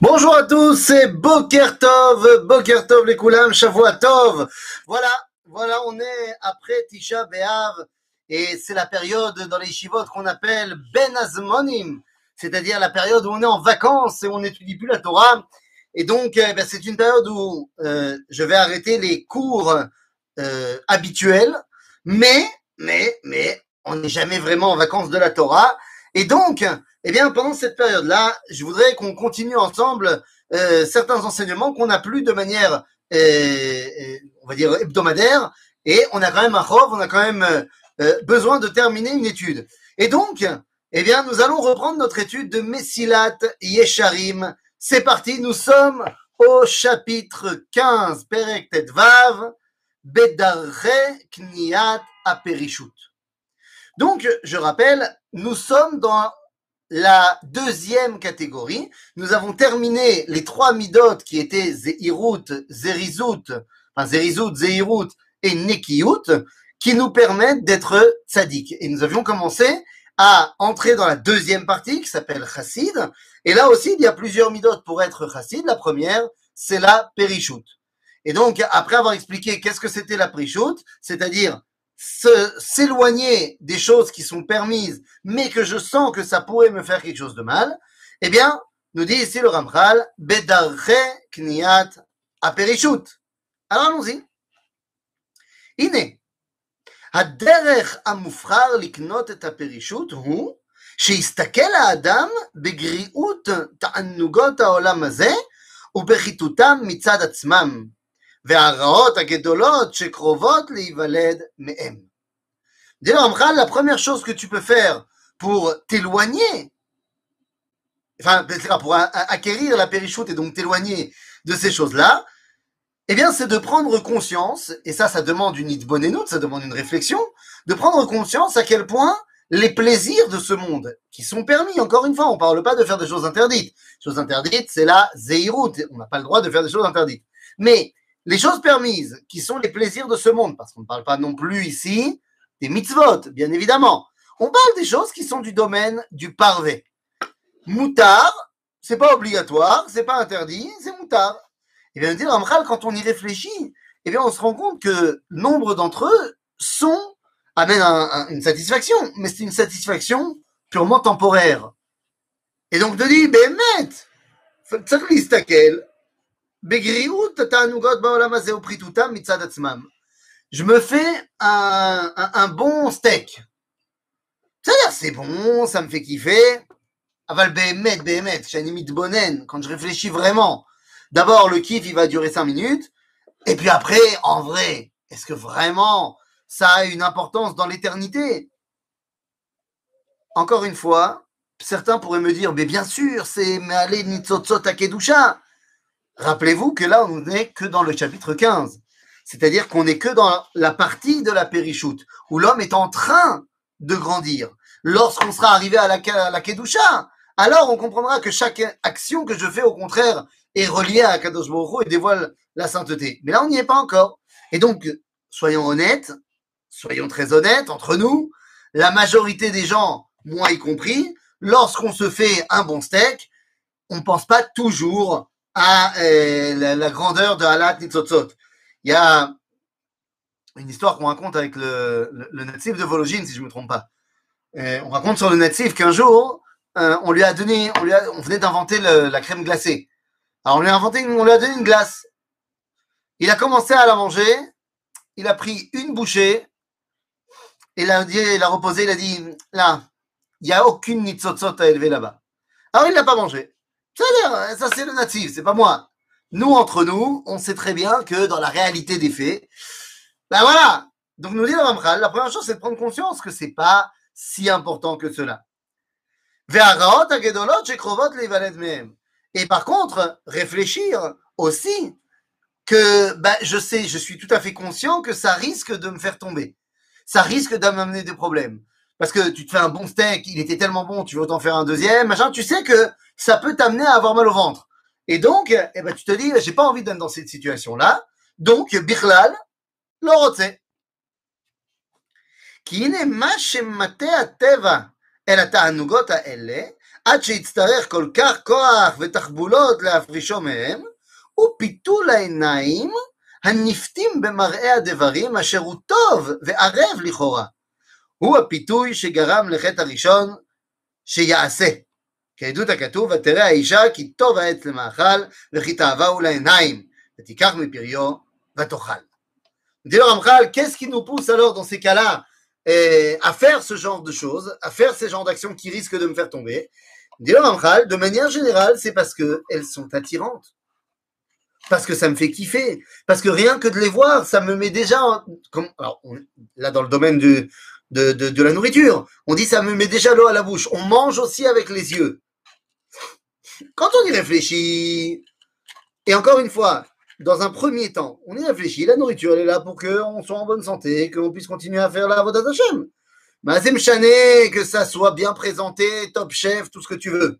Bonjour à tous, c'est Bokertov, Bokertov les Koulam, Shavuatov. Voilà, voilà, on est après Tisha B'Av et c'est la période dans les Shivot qu'on appelle Ben Azmonim, c'est-à-dire la période où on est en vacances et on n'étudie plus la Torah. Et donc, eh ben, c'est une période où euh, je vais arrêter les cours euh, habituels, mais, mais, mais, on n'est jamais vraiment en vacances de la Torah. Et donc, eh bien, pendant cette période-là, je voudrais qu'on continue ensemble euh, certains enseignements qu'on n'a plus de manière, euh, euh, on va dire, hebdomadaire. Et on a quand même un rov, on a quand même euh, besoin de terminer une étude. Et donc, eh bien, nous allons reprendre notre étude de Messilat Yesharim. C'est parti, nous sommes au chapitre 15, Perek Tetvav, Bedarre Kniat Aperishut. Donc, je rappelle, nous sommes dans la deuxième catégorie. Nous avons terminé les trois midot qui étaient Zeirut, Zerizut, enfin Zerizut, Zeirut et Nekiyut, qui nous permettent d'être tzaddik. Et nous avions commencé à entrer dans la deuxième partie qui s'appelle Chassid. Et là aussi, il y a plusieurs midot pour être Chassid. La première, c'est la Perishut. Et donc, après avoir expliqué qu'est-ce que c'était la Perishut, c'est-à-dire s'éloigner des choses qui sont permises, mais que je sens que ça pourrait me faire quelque chose de mal, eh bien, nous dit ici le Ramchal, Bedarche Kniat Aperishut. Alors allons-y. הנה, הדרך המובחר לקנות את הפרישות הוא שיסתכל האדם בגריעות תענוגות העולם הזה ובחיתותם מצד עצמם, והרעות הגדולות שקרובות להיוולד מהם. Dit le Ramchal, la première chose que tu peux faire pour t'éloigner, enfin, pour acquérir la périchoute et donc t'éloigner de ces choses-là, eh bien, c'est de prendre conscience, et ça, ça demande une itbonenout, ça demande une réflexion, de prendre conscience à quel point les plaisirs de ce monde, qui sont permis, encore une fois, on ne parle pas de faire des choses interdites. Choses interdites, c'est la zeirut, on n'a pas le droit de faire des choses interdites. Mais les choses permises, qui sont les plaisirs de ce monde, parce qu'on ne parle pas non plus ici des mitzvot, bien évidemment. On parle des choses qui sont du domaine du parvé. Moutard, c'est pas obligatoire, c'est pas interdit, c'est moutard. Et eh bien, dire quand on y réfléchit, eh bien, on se rend compte que nombre d'entre eux sont, amènent une satisfaction, mais c'est une satisfaction purement temporaire. Et donc, de dire, ben, met, je me fais un, un, bon steak. C'est c'est bon, ça me fait kiffer. Aval Behemet, Behemet, Shanimit Bonen, quand je réfléchis vraiment. D'abord, le kiff, il va durer 5 minutes. Et puis après, en vrai, est-ce que vraiment ça a une importance dans l'éternité? Encore une fois, certains pourraient me dire, mais bien sûr, c'est Meale Nitzotzot Akedusha. Rappelez-vous que là, on n'est que dans le chapitre 15. C'est-à-dire qu'on n'est que dans la partie de la périchoute, où l'homme est en train de grandir. Lorsqu'on sera arrivé à la, à Kedusha, alors on comprendra que chaque action que je fais, au contraire, est reliée à Kadosh Baruch et dévoile la sainteté. Mais là, on n'y est pas encore. Et donc, soyons honnêtes, soyons très honnêtes entre nous, la majorité des gens, moi y compris, lorsqu'on se fait un bon steak, on pense pas toujours à euh, la, la, grandeur de Halat Nitzotzot. Il y a une histoire qu'on raconte avec le, le, natif de Vologine, si je ne me trompe pas. Euh, on raconte sur le natif qu'un jour, euh, on lui a donné, on, lui a, on venait d'inventer la crème glacée. Alors on lui a inventé, on lui a donné une glace. Il a commencé à la manger, il a pris une bouchée, et il a, dit, il a reposé, il a dit, là, il n'y a aucune nitzotzot à élever là-bas. Alors il ne l'a pas mangé. Ça, ça c'est le natif, c'est pas moi. Nous, entre nous, on sait très bien que dans la réalité des faits, ben voilà. Donc nous dit le Ramchal, la première chose, c'est de prendre conscience que c'est pas si important que cela. Et par contre, réfléchir aussi que ben, je sais, je suis tout à fait conscient que ça risque de me faire tomber. Ça risque de m'amener des problèmes Parce que tu te fais un bon steak, il était tellement bon, tu veux t'en faire un deuxième, machin, tu sais que ça peut t'amener à avoir mal au ventre. Et donc, eh ben, tu te dis, j'ai pas envie d'être dans cette situation-là. Donc, Bichlal, לא רוצה. כי הנה מה שמטה הטבע אל התענוגות האלה, עד שיצטרך כל כך כוח ותחבולות להפרישו מהם, ופיתול העיניים הנפתים במראה הדברים, אשר הוא טוב וערב לכאורה. הוא הפיתוי שגרם לחטא הראשון שיעשה. כעדות הכתוב, ותראה האישה כי טוב העץ למאכל, וכי תאווהו לעיניים, ותיקח מפריו ותאכל. Dit le Ramchal, qu'est-ce qui nous pousse alors dans ces cas-là euh, à faire ce genre de choses, à faire ces genres d'actions qui risquent de me faire tomber Dit le Ramchal, de manière générale, c'est parce qu'elles sont attirantes. Parce que ça me fait kiffer. Parce que rien que de les voir, ça me met déjà. en- Comme, alors, on- là, dans le domaine du, de, de, la nourriture, on dit ça me met déjà l'eau à la bouche. On mange aussi avec les yeux. Quand on y réfléchit, et encore une fois, dans un premier temps, on y réfléchit, la nourriture, elle est là pour qu'on soit en bonne santé, qu'on puisse continuer à faire la Vodat Hashem. Mazem Chané, que ça soit bien présenté, top chef, tout ce que tu veux.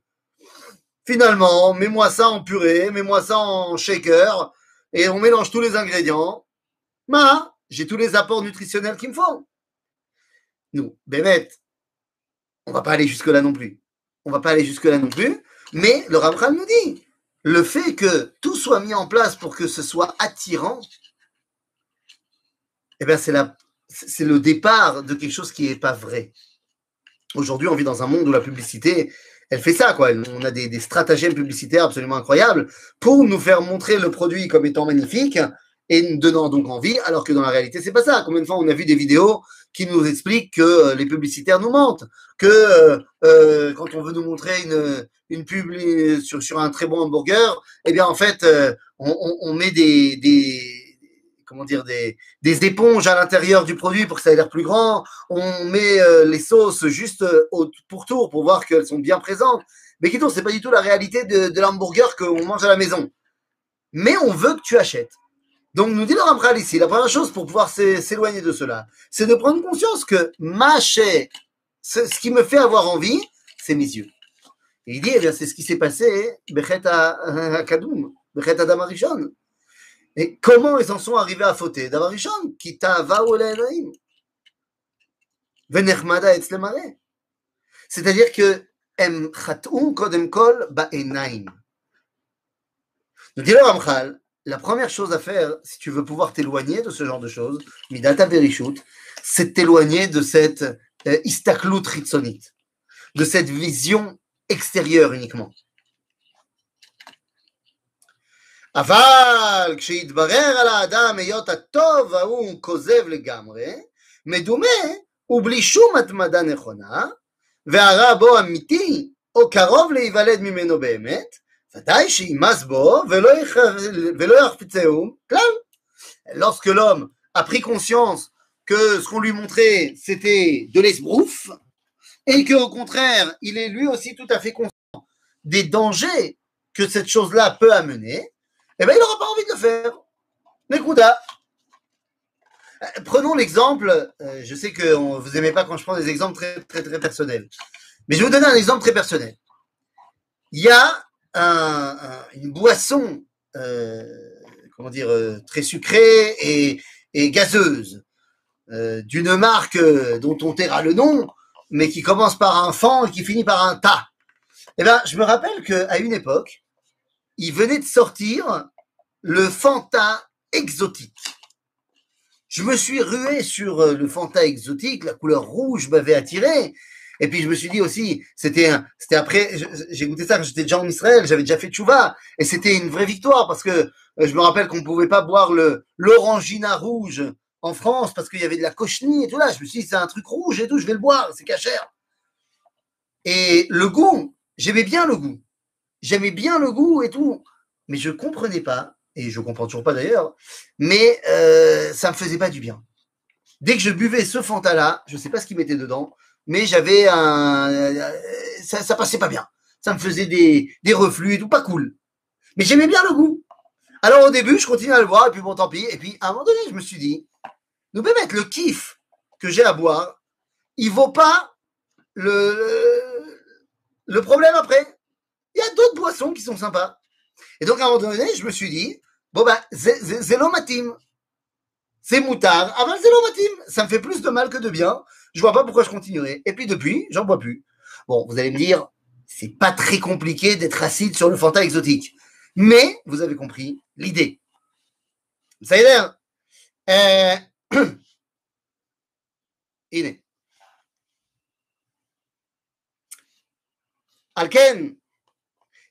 Finalement, mets-moi ça en purée, mets-moi ça en shaker, et on mélange tous les ingrédients. Ma, j'ai tous les apports nutritionnels qu'il me faut. Nous, Bémet, on va pas aller jusque-là non plus. On va pas aller jusque-là non plus, mais le Ramchal nous dit, le fait que tout soit mis en place pour que ce soit attirant, eh bien, c'est le départ de quelque chose qui n'est pas vrai. Aujourd'hui, on vit dans un monde où la publicité, elle fait ça, quoi. On a des, des stratagèmes publicitaires absolument incroyables pour nous faire montrer le produit comme étant magnifique et nous donnant donc envie, alors que dans la réalité, c'est pas ça. Combien de fois on a vu des vidéos qui nous expliquent que euh, les publicitaires nous mentent, que euh, euh, quand on veut nous montrer une, une pub sur, sur un très bon hamburger, eh bien en fait, on, met des, des comment dire des, des éponges à l'intérieur du produit pour que ça ait l'air plus grand. On met les sauces juste au, pour tour pour voir qu'elles sont bien présentes. Mais qui c'est pas du tout la réalité de, de l'hamburger qu'on mange à la maison. Mais on veut que tu achètes. Donc nous dit le Ramchal ici, la première chose pour pouvoir s'é- s'éloigner de cela, c'est de prendre conscience que ma chair, ce, qui me fait avoir envie, c'est mes yeux. Il dit, eh bien, c'est ce qui s'est passé, Bechet Kadoum, Bechet Adam Arishon. Et comment ils en sont arrivés à fauter? D'abord, Rishon, qui t'ava ou l'anaïm. Venechmada et. C'est-à-dire que em kodem kol ba'enaim. Nous dit le Ramchal, la première chose à faire, si tu veux pouvoir t'éloigner de ce genre de choses, midata berishut, c'est de t'éloigner de cette euh, istaklut ritzonit, de cette vision extérieure uniquement. אבל כשיתברר על האדם היות הטוב ההוא כוזב לגמרי, מדומה ובלי שום התמדה נכונה, והרע בו אמיתי, או קרוב להיוולד ממנו באמת, ודאי שימאס בו ולא, יח... ולא יחפיצהו כלל. Lorsque l'homme a pris conscience que ce qu'on lui montrait, c'était de l'esbrouf, et qu'au contraire, il est lui aussi tout à fait conscient des dangers que cette chose-là peut amener, eh bien, il n'aura pas envie de le faire. Nekuda. Euh, Prenons l'exemple, euh, je sais que on- vous n'aimez pas quand je prends des exemples très, très, très personnels, mais je vais vous donner un exemple très personnel. Il y a un- un- une boisson, euh, comment dire, euh, très sucrée et, gazeuse, euh, d'une marque dont on taira le nom, mais qui commence par un fan et qui finit par un tas. Eh ben, je me rappelle qu'à une époque, il venait de sortir le Fanta exotique. Je me suis rué sur le Fanta exotique, la couleur rouge m'avait attiré. Et puis je me suis dit aussi, c'était c'était après, j'ai goûté ça quand j'étais déjà en Israël, j'avais déjà fait tchouva, et c'était une vraie victoire parce que euh, je me rappelle qu'on pouvait pas boire le l'orangina rouge en France parce qu'il y avait de la cochenille et tout là. Je me suis dit, c'est un truc rouge et tout, je vais le boire, c'est cachère. Et le goût, j'aimais bien le goût. J'aimais bien le goût et tout. Mais je comprenais pas, et je comprends toujours pas d'ailleurs, mais euh, ça me faisait pas du bien. Dès que je buvais ce Fanta-là, je sais pas ce qu'il mettait dedans, mais j'avais un. Ça, passait pas bien. Ça me faisait des, des reflux et tout, pas cool. Mais j'aimais bien le goût. Alors au début, je continuais à le boire, et puis bon, tant pis. Et puis à un moment donné, je me suis dit, nous mettre le kiff que j'ai à boire, il vaut pas le, le problème après. Il y a d'autres boissons qui sont sympas. Et donc à un moment donné, je me suis dit, bon ben, c'est- c'est c'est moutard. Avant c'est l'omatim. Ça me fait plus de mal que de bien Je vois pas pourquoi je continuerai. Et puis depuis, j'en bois plus. Bon, vous allez me dire, c'est pas très compliqué d'être acide sur le Fanta exotique. Mais, vous avez compris l'idée. Ça y est, euh, הנה. על כן,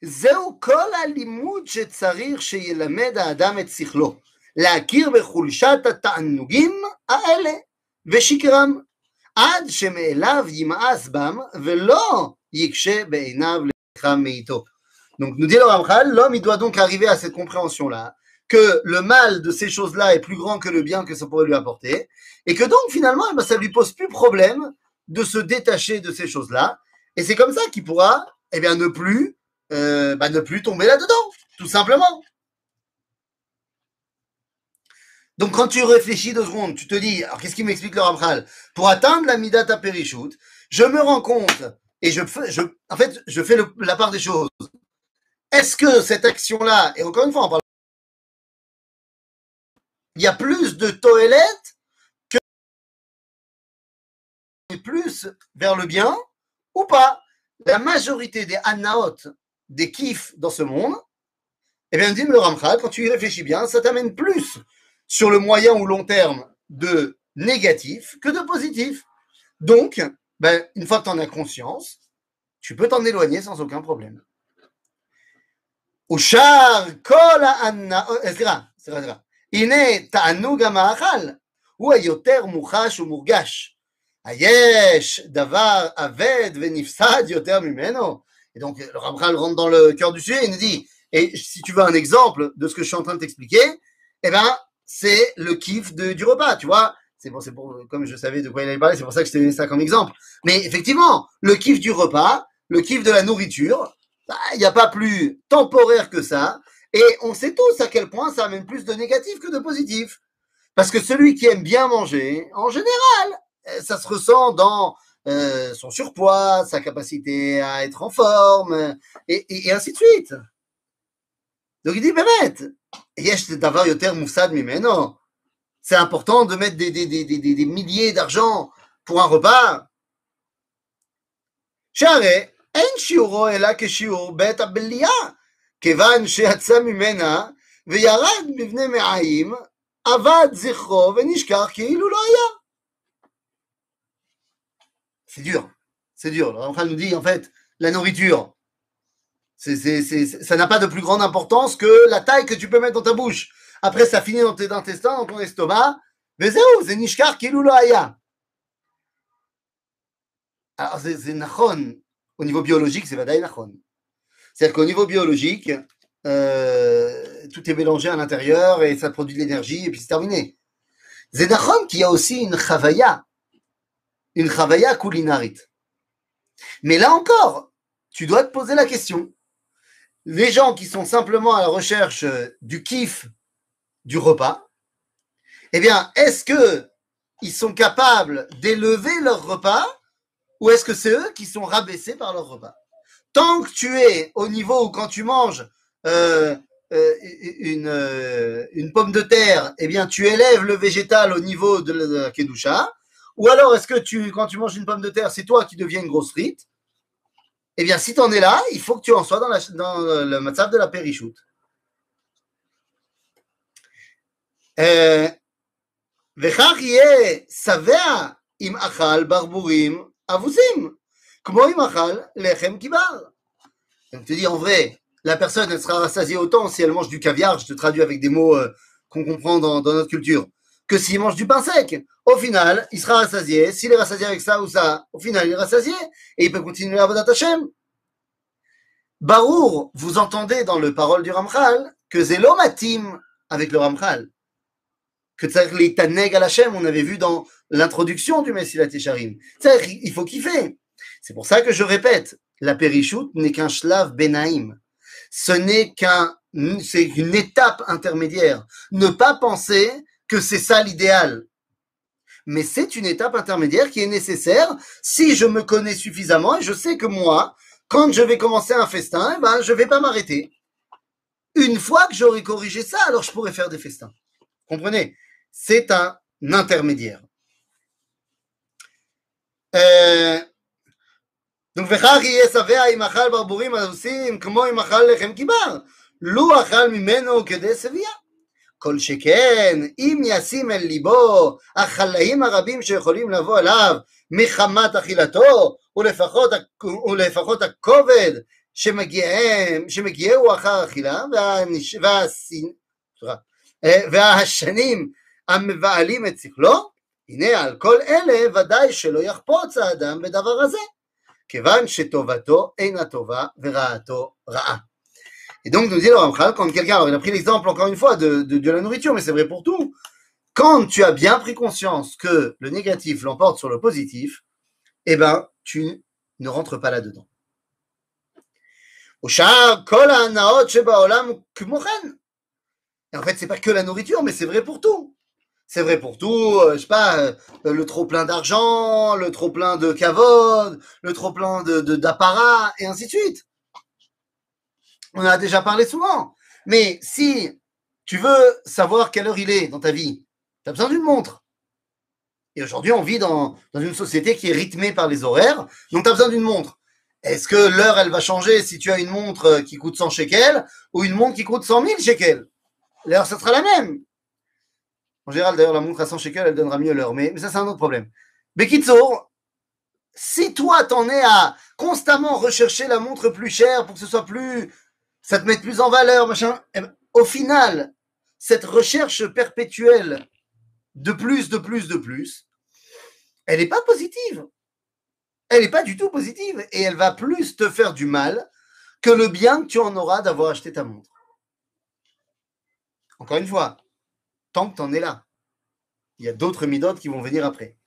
זהו כל הלימוד שצריך שילמד האדם את שכלו, להכיר בחולשת התענוגים האלה ושקרם, עד שמאליו ימאס בם ולא יקשה בעיניו לחם מאיתו. Donc nous dit le Ramchal, l'homme il doit donc arriver à cette compréhension-là, que le mal de ces choses-là est plus grand que le bien que ça pourrait lui apporter, et que donc finalement, eh ben, ça lui pose plus problème de se détacher de ces choses-là, et c'est comme ça qu'il pourra, eh bien, ne plus, euh, bah, ne plus tomber là-dedans, tout simplement. Donc quand tu réfléchis deux secondes, tu te dis, alors qu'est-ce qui m'explique le Ramchal Pour atteindre la Midata Perishut, je me rends compte, et je, je en fait, je fais la part des choses. Est-ce que cette action-là, et encore une fois, on parle il y a plus de toilettes que plus vers le bien ou pas? La majorité des anaot, des kiffs dans ce monde, eh bien, dit le Ramchal, quand tu y réfléchis bien, ça t'amène plus sur le moyen ou long terme de négatif que de positif. Donc, ben, une fois que tu en as conscience, tu peux t'en éloigner sans aucun problème. char kol הנה תענוג המאכל הוא היותר מוחש ומורגש. היש דבר אבד ונפסד יותר ממנו Et donc, le Ramchal rentre dans le cœur du sujet, il nous dit, et si tu veux un exemple de ce que je suis en train de t'expliquer, eh ben, c'est le kiff du repas, tu vois. C'est c'est pour, comme je savais de quoi il allait parler, c'est pour ça que je t'ai donné ça comme exemple. Mais effectivement, le kiff du repas, le kiff de la nourriture, bah, il n'y a pas plus temporaire que ça. Et on sait tous à quel point ça amène plus de négatif que de positif. Parce que celui qui aime bien manger, en général, euh, ça se ressent dans euh, son surpoids, sa capacité à être en forme, et, ainsi de suite. Donc il dit, c'est important de mettre des, des, des, des milliers d'argent pour un repas. כיוון שיצא ממנה וירד מבנה מעיים, אבד זכרו ונשכח כאילו לא היה. C'est dur, c'est dur. Le Ramchal nous dit en fait, la nourriture, ça n'a pas de plus grande importance que la taille que tu peux mettre dans ta bouche. Après, ça finit dans tes intestins, dans ton estomac. Mais c'est où? C'est Nishkar Kiluloaya. Alors, c'est Nachon. Au niveau biologique, c'est Vadaï Nachon. C'est-à-dire qu'au niveau biologique, euh, tout est mélangé à l'intérieur et ça produit de l'énergie et puis c'est terminé. C'est Nachon qui a aussi une chavaya. Une chavaya culinarite. Mais là encore, tu dois te poser la question. Les gens qui sont simplement à la recherche du kiff du repas, eh bien, est-ce que ils sont capables d'élever leur repas ou est-ce que c'est eux qui sont rabaissés par leur repas? Tant que tu es au niveau où quand tu manges euh, euh, une, euh, pomme de terre, eh bien tu élèves le végétal au niveau de la, kedusha. Ou alors est-ce que tu, quand tu manges une pomme de terre, c'est toi qui deviens une grosse frite? Eh bien, si tu en es là, il faut que tu en sois dans, la, dans le matzaf de la périchoute. וכך יהיה שבע אם אכל ברבורים אבוסים. Comment il machal lechem kibar. Donc tu dis en vrai, la personne elle sera rassasiée autant si elle mange du caviar, je te traduis avec des mots euh, qu'on comprend dans, notre culture, que s'il mange du pain sec. Au final, il sera rassasié. S'il est rassasié avec ça ou ça, au final, il est rassasié et il peut continuer à Vodat Hashem. Barour, vous entendez dans le parole du Ramchal que Zelomatim avec le Ramchal. Que les Taneg al Hashem, on avait vu dans l'introduction du Messilat Tesharim. Il faut kiffer. C'est pour ça que je répète, la périchoute n'est qu'un shlav benaim. Ce n'est qu'un, c'est une étape intermédiaire. Ne pas penser que c'est ça l'idéal. Mais c'est une étape intermédiaire qui est nécessaire si je me connais suffisamment et je sais que moi, quand je vais commencer un festin, eh ben, je vais pas m'arrêter. Une fois que j'aurai corrigé ça, alors je pourrai faire des festins. Comprenez? C'est un intermédiaire. Euh, Donc, וכך יהיה שבע אם אכל ברבורים עושים כמו אם אכל לחם קיבר, לו אכל ממנו כדי שביה. כל שכן, אם ישים אל ליבו החלאים הרבים שיכולים לבוא אליו מחמת אכילתו, ולפחות, ולפחות הכובד שמגיעם, שמגיעהו אחר אכילה, והנש, והסין, והשנים המבעלים את שכלו, הנה על כל אלה ודאי שלא יחפוץ האדם בדבר הזה, כיוון שטובתו אינה טובה ורעתו רעה. Et donc, nous dit le Ramchal, quand quelqu'un, a pris l'exemple encore une fois de, de, la nourriture, mais c'est vrai pour tout. Quand tu as bien pris conscience que le négatif l'emporte sur le positif, eh ben, tu ne rentres pas là-dedans. En fait, c'est pas que la nourriture, mais c'est vrai pour tout. C'est vrai pour tout, euh, je sais pas, euh, le trop plein d'argent, le trop plein de kavod, le trop plein de d'apparat, et ainsi de suite. On en a déjà parlé souvent. Mais si tu veux savoir quelle heure il est dans ta vie, tu as besoin d'une montre. Et aujourd'hui, on vit dans, une société qui est rythmée par les horaires, donc tu as besoin d'une montre. Est-ce que l'heure, elle va changer si tu as une montre qui coûte 100 shekels ou une montre qui coûte 100 000 shekels? L'heure, ça sera la même. En général, d'ailleurs, la montre à 100 shekels, elle donnera mieux l'heure, mais, mais, ça, c'est un autre problème. Bekitsour, si toi, t'en es à constamment rechercher la montre plus chère pour que ce soit plus ça te met plus en valeur, machin. Eh ben, au final, cette recherche perpétuelle de plus, de plus, de plus, elle n'est pas positive. Elle n'est pas du tout positive et elle va plus te faire du mal que le bien que tu en auras d'avoir acheté ta montre. Encore une fois, tant que tu en es là, il y a d'autres midotes qui vont venir après.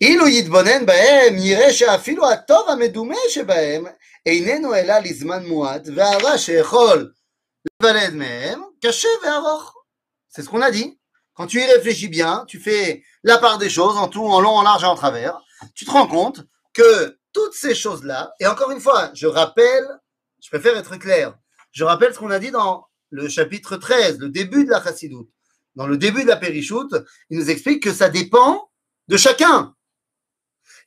אילו יתבונן בהם, יראה שאפילו הטוב המדומה שבהם איננו אלא לזמן מועט, והרע שיכול להיוולד מהם קשה וארוך. C'est ce qu'on a dit. Quand tu y réfléchis bien, tu fais la part des choses en tout, en long, en large et en travers, tu te rends compte que toutes ces choses-là, et encore une fois, je rappelle, je préfère être clair, je rappelle ce qu'on a dit dans le chapitre 13, le début de la chassidoute. Dans le début de la périchoute, il nous explique que ça dépend de chacun.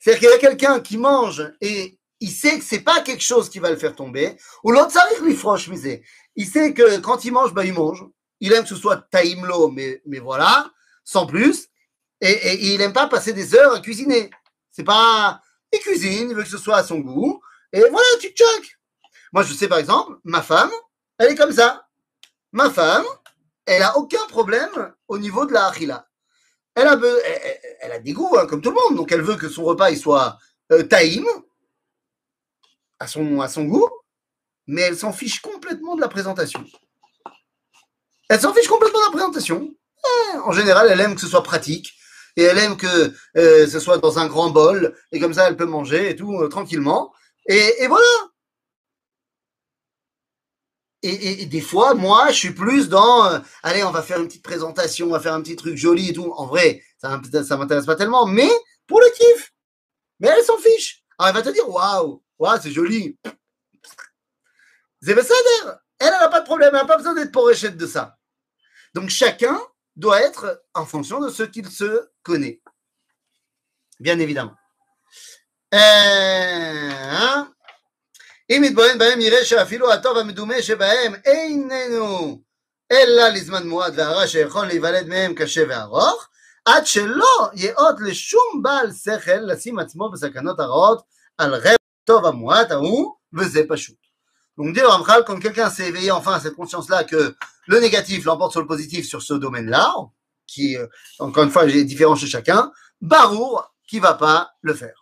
C'est-à-dire qu'il y a quelqu'un qui mange et il sait que c'est pas quelque chose qui va le faire tomber, ou l'autre, ça lui franche misé. Il sait que quand il mange, bah, il mange. Il aime que ce soit taïmlo, mais, mais voilà, sans plus. Et, il aime pas passer des heures à cuisiner. C'est pas, il cuisine, il veut que ce soit à son goût. Et voilà, tu tchoc. Moi, je sais par exemple, ma femme, elle est comme ça. Ma femme, elle a aucun problème au niveau de la achila. Elle a, des goûts, hein, comme tout le monde. Donc, elle veut que son repas il soit euh, taïm, à son, à son goût, mais elle s'en fiche complètement de la présentation. Elle s'en fiche complètement de la présentation. Eh, en général, elle aime que ce soit pratique. Et elle aime que euh, ce soit dans un grand bol. Et comme ça, elle peut manger et tout, euh, tranquillement. Et voilà. Et, des fois, moi, je suis plus dans, euh, allez, on va faire une petite présentation, on va faire un petit truc joli et tout. En vrai, ça, ça m'intéresse pas tellement, mais pour le kiff. Mais elle s'en fiche. Alors, elle va te dire, waouh, waouh, c'est joli. C'est Elle, elle n'a pas de problème, elle n'a pas besoin d'être pour échette de ça. Donc, chacun doit être en fonction de ce qu'il se connaît. Bien évidemment. Euh, hein? אם יתבונן בהם יראה שאפילו הטוב המדומה שבהם איננו אלא לזמן מועד והרע שיכול להיוולד מהם קשה וארוך, עד שלא יאות לשום בעל שכל לשים עצמו בסכנות הרעות על רב טוב המועט ההוא, וזה פשוט. Donc dit le Ramchal, quand quelqu'un s'est éveillé enfin à cette conscience-là que le négatif l'emporte sur le positif sur ce domaine-là, qui, encore une fois, est différent chez chacun, Barour qui va pas le faire.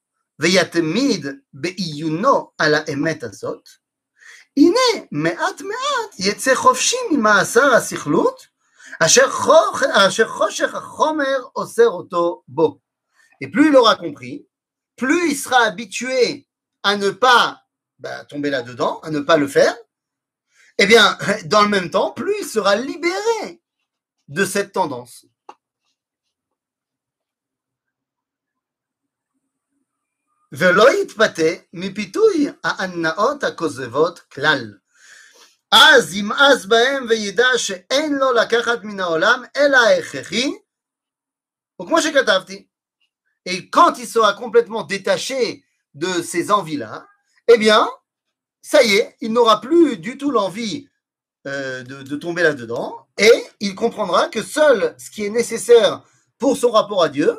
ויתמיד בעיונו על האמת הזאת, הנה מעט מעט יצא חופשי ממאסר הסכלות, אשר, חוח, אשר חושך החומר אוסר אותו בו. Et plus il aura compris, plus il sera habitué à ne pas bah, tomber là-dedans, à ne pas le faire, eh bien, dans le même temps, plus il sera libéré de cette tendance. ולא יתפתה מפיתוי ההנאות הכוזבות כלל. אז ימאס בהם וידע שאין לו לקחת מן העולם אלא ההכרחי, וכמו שכתבתי, et quand il sera complètement détaché de ces envies-là, eh bien, ça y est, il n'aura plus du tout l'envie euh, de, de, tomber là-dedans, et il comprendra que seul ce qui est nécessaire pour son rapport à Dieu,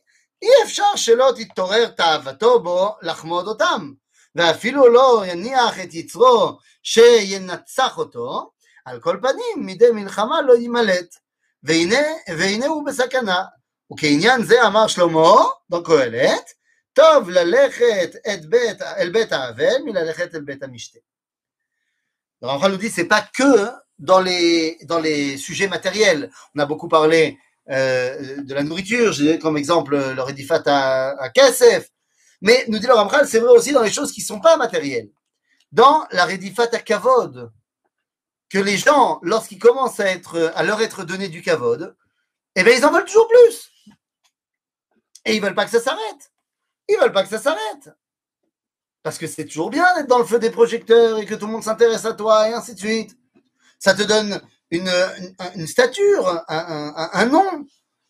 אי אפשר שלא תתעורר תאוותו בו לחמוד אותם, ואפילו לא יניח את יצרו שינצח אותו, על כל פנים מדי מלחמה לא יימלט, והנה, והנה הוא בסכנה. וכעניין זה אמר שלמה בקהלת, טוב ללכת את בית, אל בית האבל מללכת אל בית המשתה. Le Ramchal nous dit c'est pas que dans les, dans les sujets matériels. On a beaucoup parlé euh, de la nourriture, j'ai comme exemple le Redifat à, à KSF. Mais nous dit le Ramchal, c'est vrai aussi dans les choses qui ne sont pas matérielles. Dans la Redifat à Kavod, que les gens, lorsqu'ils commencent à, être, à leur être donné du Kavod, eh bien ils en veulent toujours plus. Et ils veulent pas que ça s'arrête. Ils veulent pas que ça s'arrête. Parce que c'est toujours bien d'être dans le feu des projecteurs et que tout le monde s'intéresse à toi et ainsi de suite. Ça te donne une, stature, un, un, nom.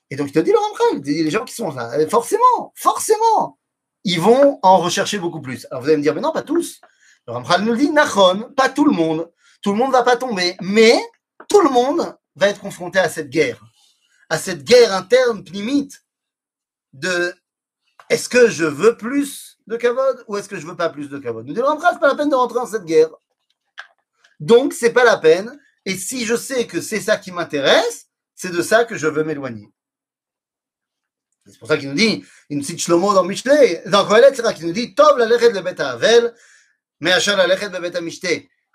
Et donc, il te dit le Ramchal, les gens qui sont là, forcément, forcément, ils vont en rechercher beaucoup plus. Alors, vous allez me dire, mais non, pas tous. Le Ramchal nous dit, Nachon, pas tout le monde. Tout le monde va pas tomber, mais tout le monde va être confronté à cette guerre, à cette guerre interne, pnimite, de est-ce que je veux plus de kavod ou est-ce que je veux pas plus de kavod? Nous dit c'est pas la peine de rentrer dans cette guerre. Donc, c'est pas la peine. Et si je sais que c'est ça qui m'intéresse, c'est de ça que je veux m'éloigner. C'est pour ça qu'il nous dit, il nous cite Shlomo dans Mishlei, dans Kohelet, c'est qui nous dit, Tov la lechet le beta avel, mais achar la lechet le beta mishte.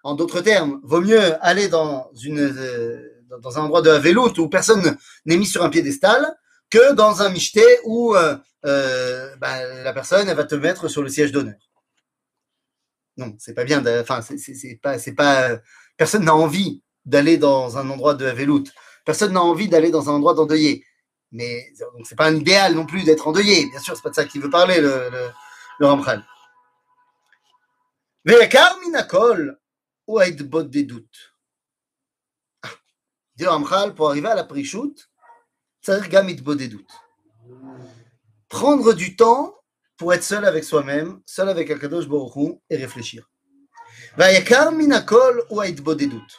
En d'autres termes, vaut mieux aller dans une, euh, dans un endroit de Havelut où personne n'est mis sur un piédestal que dans un mishte où euh, euh, bah, la personne va te mettre sur le siège d'honneur. Non, c'est pas bien. Enfin, c'est pas, c'est pas. Personne n'a envie d'aller dans un endroit de Havelout. Personne n'a envie d'aller dans un endroit d'endeuillé. Mais ce n'est pas un idéal non plus d'être endeuillé. Bien sûr, c'est pas de ça qu'il veut parler, le, le, le Ramchal. minakol ou bot des doutes. Ah, dit Ramchal, pour arriver à la prichoute, gamit bot des doutes. Prendre du temps pour être seul avec soi-même, seul avec Akadosh Baruch Hu et réfléchir. Minakol ou des doutes.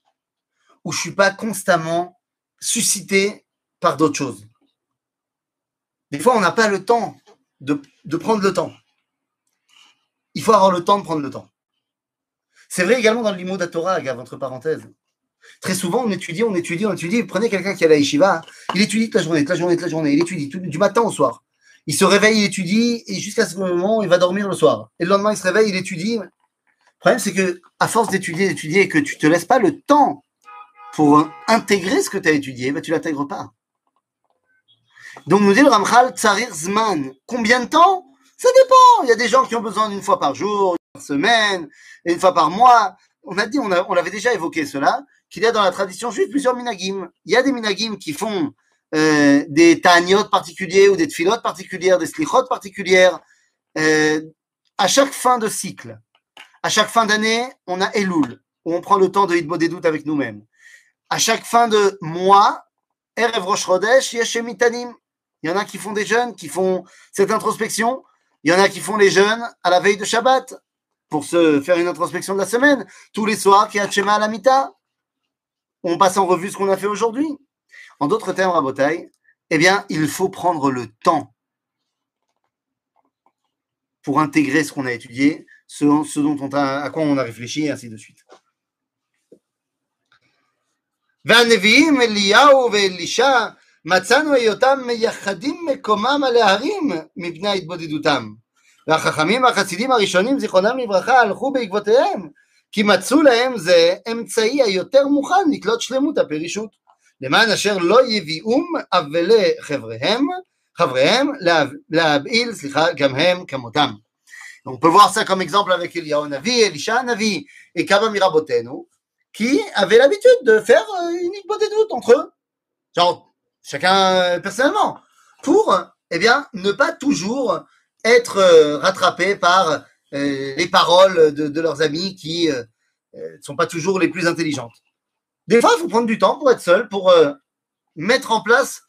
où je suis pas constamment suscité par d'autres choses. Des fois, on n'a pas le temps de, prendre le temps. Il faut avoir le temps de prendre le temps. C'est vrai également dans le limo Gav, entre parenthèses. Très souvent, on étudie, on étudie, on étudie. Prenez quelqu'un qui a la yeshiva, il étudie toute la journée, toute la journée, toute la journée, il étudie tout, du matin au soir. Il se réveille, il étudie, et jusqu'à ce moment, il va dormir le soir. Et le lendemain, il se réveille, il étudie. Le problème, c'est que, à force d'étudier, d'étudier, que tu te laisses pas le temps pour intégrer ce que tu as étudié, ben, tu l'intègres pas. Donc, nous dit le Ramchal, Tsarir Zman. Combien de temps? Ça dépend. Il y a des gens qui ont besoin d'une fois par jour, une par semaine, une fois par mois. On a dit, on, a, on l'avait déjà évoqué cela, qu'il y a dans la tradition juive plusieurs minagim. Il y a des minagim qui font euh, des ta'aniot particuliers ou des tfilotes particulières, des slichot particulières, euh, à chaque fin de cycle. À chaque fin d'année, on a Elul. où on prend le temps de doutes avec nous-mêmes. À chaque fin de mois, Erev Rosh Chodesh. Il y en a qui font des jeûnes, qui font cette introspection. Il y en a qui font les jeûnes à la veille de Shabbat pour se faire une introspection de la semaine. Tous les soirs, Shema à la Mita. On passe en revue ce qu'on a fait aujourd'hui. En d'autres termes, Rabotai, eh bien, il faut prendre le temps pour intégrer ce qu'on a étudié, ce, dont on a, à quoi on a réfléchi, et ainsi de suite. והנביאים אליהו ואלישע מצאנו היותם מייחדים מקומם על ההרים מפני התבודדותם. והחכמים והחסידים הראשונים זיכרונם לברכה הלכו בעקבותיהם כי מצאו להם זה אמצעי היותר מוכן לקלוט שלמות הפרישות למען אשר לא יביאום אבלי חבריהם חבריהם להבעיל סליחה גם הם כמותם. On peut voir ça comme exemple avec Eliyahu Navi, Elisha Navi et Kaba Mirabotenu, qui avaient l'habitude de faire une des doutes entre eux. Genre, chacun personnellement. Pour, eh bien, ne pas toujours être rattrapé par les paroles de, leurs amis qui ne sont pas toujours les plus intelligentes. Des fois, il faut prendre du temps pour être seul, pour mettre en place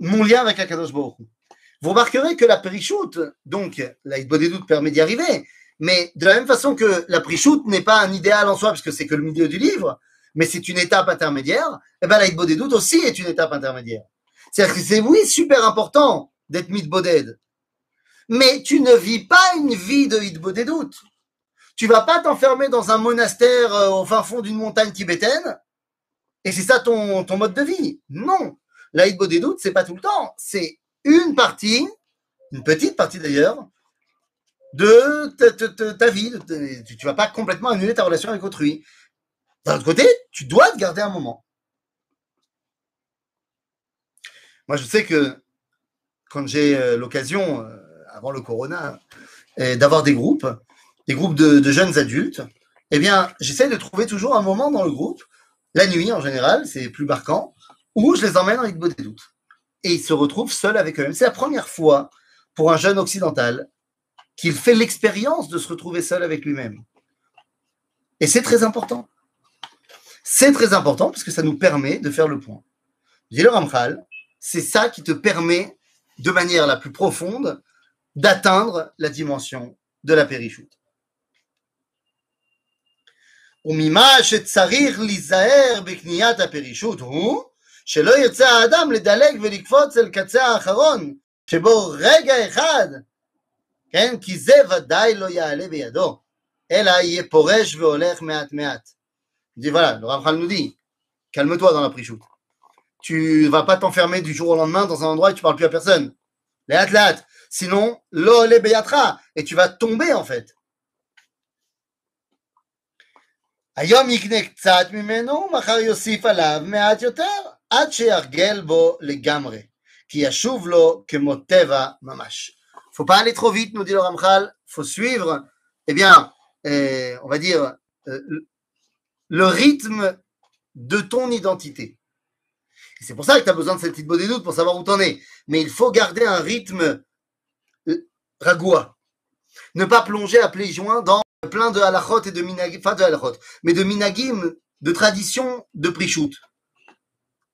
mon lien avec Akadosh Baruch vous remarquerez que la périchoute, donc la des doutes permet d'y arriver, mais de la même façon que la prichoute n'est pas un idéal en soi, puisque c'est que le milieu du livre, mais c'est une étape intermédiaire, et eh bien la des aussi est une étape intermédiaire. C'est-à-dire que c'est oui super important d'être mitboded, mais tu ne vis pas une vie de hitbo des doutes. Tu vas pas t'enfermer dans un monastère euh, au fin fond d'une montagne tibétaine, et c'est ça ton, ton mode de vie. Non. La doutes, c'est pas tout le temps. C'est une partie, une petite partie d'ailleurs, de ta, vie. tu ne vas pas complètement annuler ta relation avec autrui. D'un autre côté, tu dois te garder un moment. Moi, je sais que quand j'ai euh, l'occasion, euh, avant le corona, d'avoir des groupes, des groupes de, jeunes adultes, eh bien, j'essaie de trouver toujours un moment dans le groupe, la nuit en général, c'est plus marquant, où je les emmène en Igbo des doutes et il se retrouve seul avec eux-mêmes. C'est la première fois pour un jeune occidental qu'il fait l'expérience de se retrouver seul avec lui-même. Et c'est très important. C'est très important parce que ça nous permet de faire le point. Dit le Ramchal, c'est ça qui te permet de manière la plus profonde d'atteindre la dimension de la périchoute. שלא ירצה האדם לדלג ולקפוץ אל קצה האחרון, שבו רגע אחד, כן? כי זה ודאי לא יעלה בידו, אלא יהיה פורש והולך מעט מעט. Je dis voilà, le Rav nous dit, calme-toi dans la prichoute. Tu vas pas t'enfermer du jour au lendemain dans un endroit et tu parles plus à personne. Léat, léat. Sinon, lo le beyatra. Et tu vas tomber en fait. היום יקנה קצת ממנו, מחר יוסיף עליו מעט יותר. עד שירגל בו לגמרי, כי ישוב לו כמו טבע ממש. faut pas aller trop vite, nous dit le Ramchal, faut suivre, eh bien, euh, on va dire, euh, le rythme de ton identité. C'est pour ça que tu as besoin de cette petite des doutes pour savoir où tu en es. Mais il faut garder un rythme euh, ragoua. Ne pas plonger à plein joint dans plein de halachot et de minagim, pas de halachot, mais de minagim, de tradition de prichout.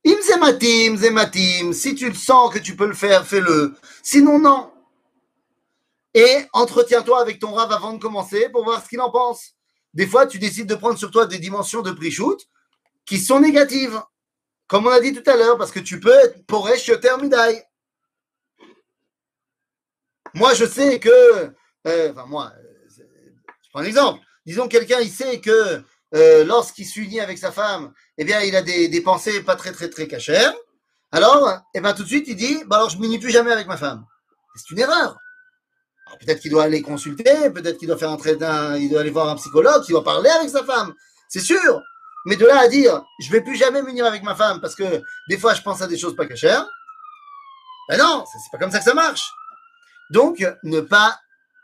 Im zematim, si tu le sens que tu peux le faire, fais-le. Sinon, non. Et entretiens-toi avec ton rave avant de commencer pour voir ce qu'il en pense. Des fois, tu décides de prendre sur toi des dimensions de prix-shoot qui sont négatives. Comme on a dit tout à l'heure, parce que tu peux être poresh termidai. Moi, je sais que, euh, enfin, moi, euh, je prends un exemple. Disons, quelqu'un, il sait que euh, lorsqu'il s'unit avec sa femme, eh bien, il a des, des pensées pas très, très, très cachères. Alors, eh bien, tout de suite, il dit, bah, alors, je m'unis plus jamais avec ma femme. C'est une erreur. Peut-être qu'il doit aller consulter, peut-être qu'il doit faire un il doit aller voir un psychologue, qu'il doit parler avec sa femme. C'est sûr. Mais de là à dire, je vais plus jamais m'unir avec ma femme parce que des fois, je pense à des choses pas cachères. Ben non, c'est pas comme ça que ça marche. Donc, ne pas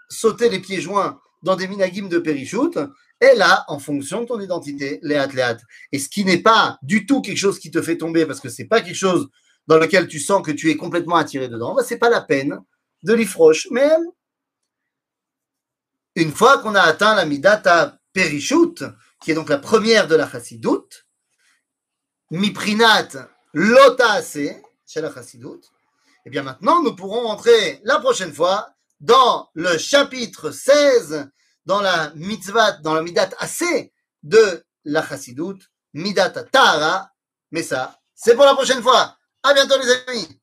sauter les pieds joints dans des minagim de périchoute, est là en fonction de ton identité, léat, léat. Et ce qui n'est pas du tout quelque chose qui te fait tomber, parce que c'est pas quelque chose dans lequel tu sens que tu es complètement attiré dedans, bah, c'est pas la peine de l'ifroche. Mais une fois qu'on a atteint la midata périchoute, qui est donc la première de la chassidoute, Miprinat Lotase, chez la chassidoute. Et bien maintenant, nous pourrons entrer la prochaine fois dans le chapitre 16, dans la mitzvah, dans la midat assez de la chassidoute, midat Tahara. Mais ça, c'est pour la prochaine fois. À bientôt les amis.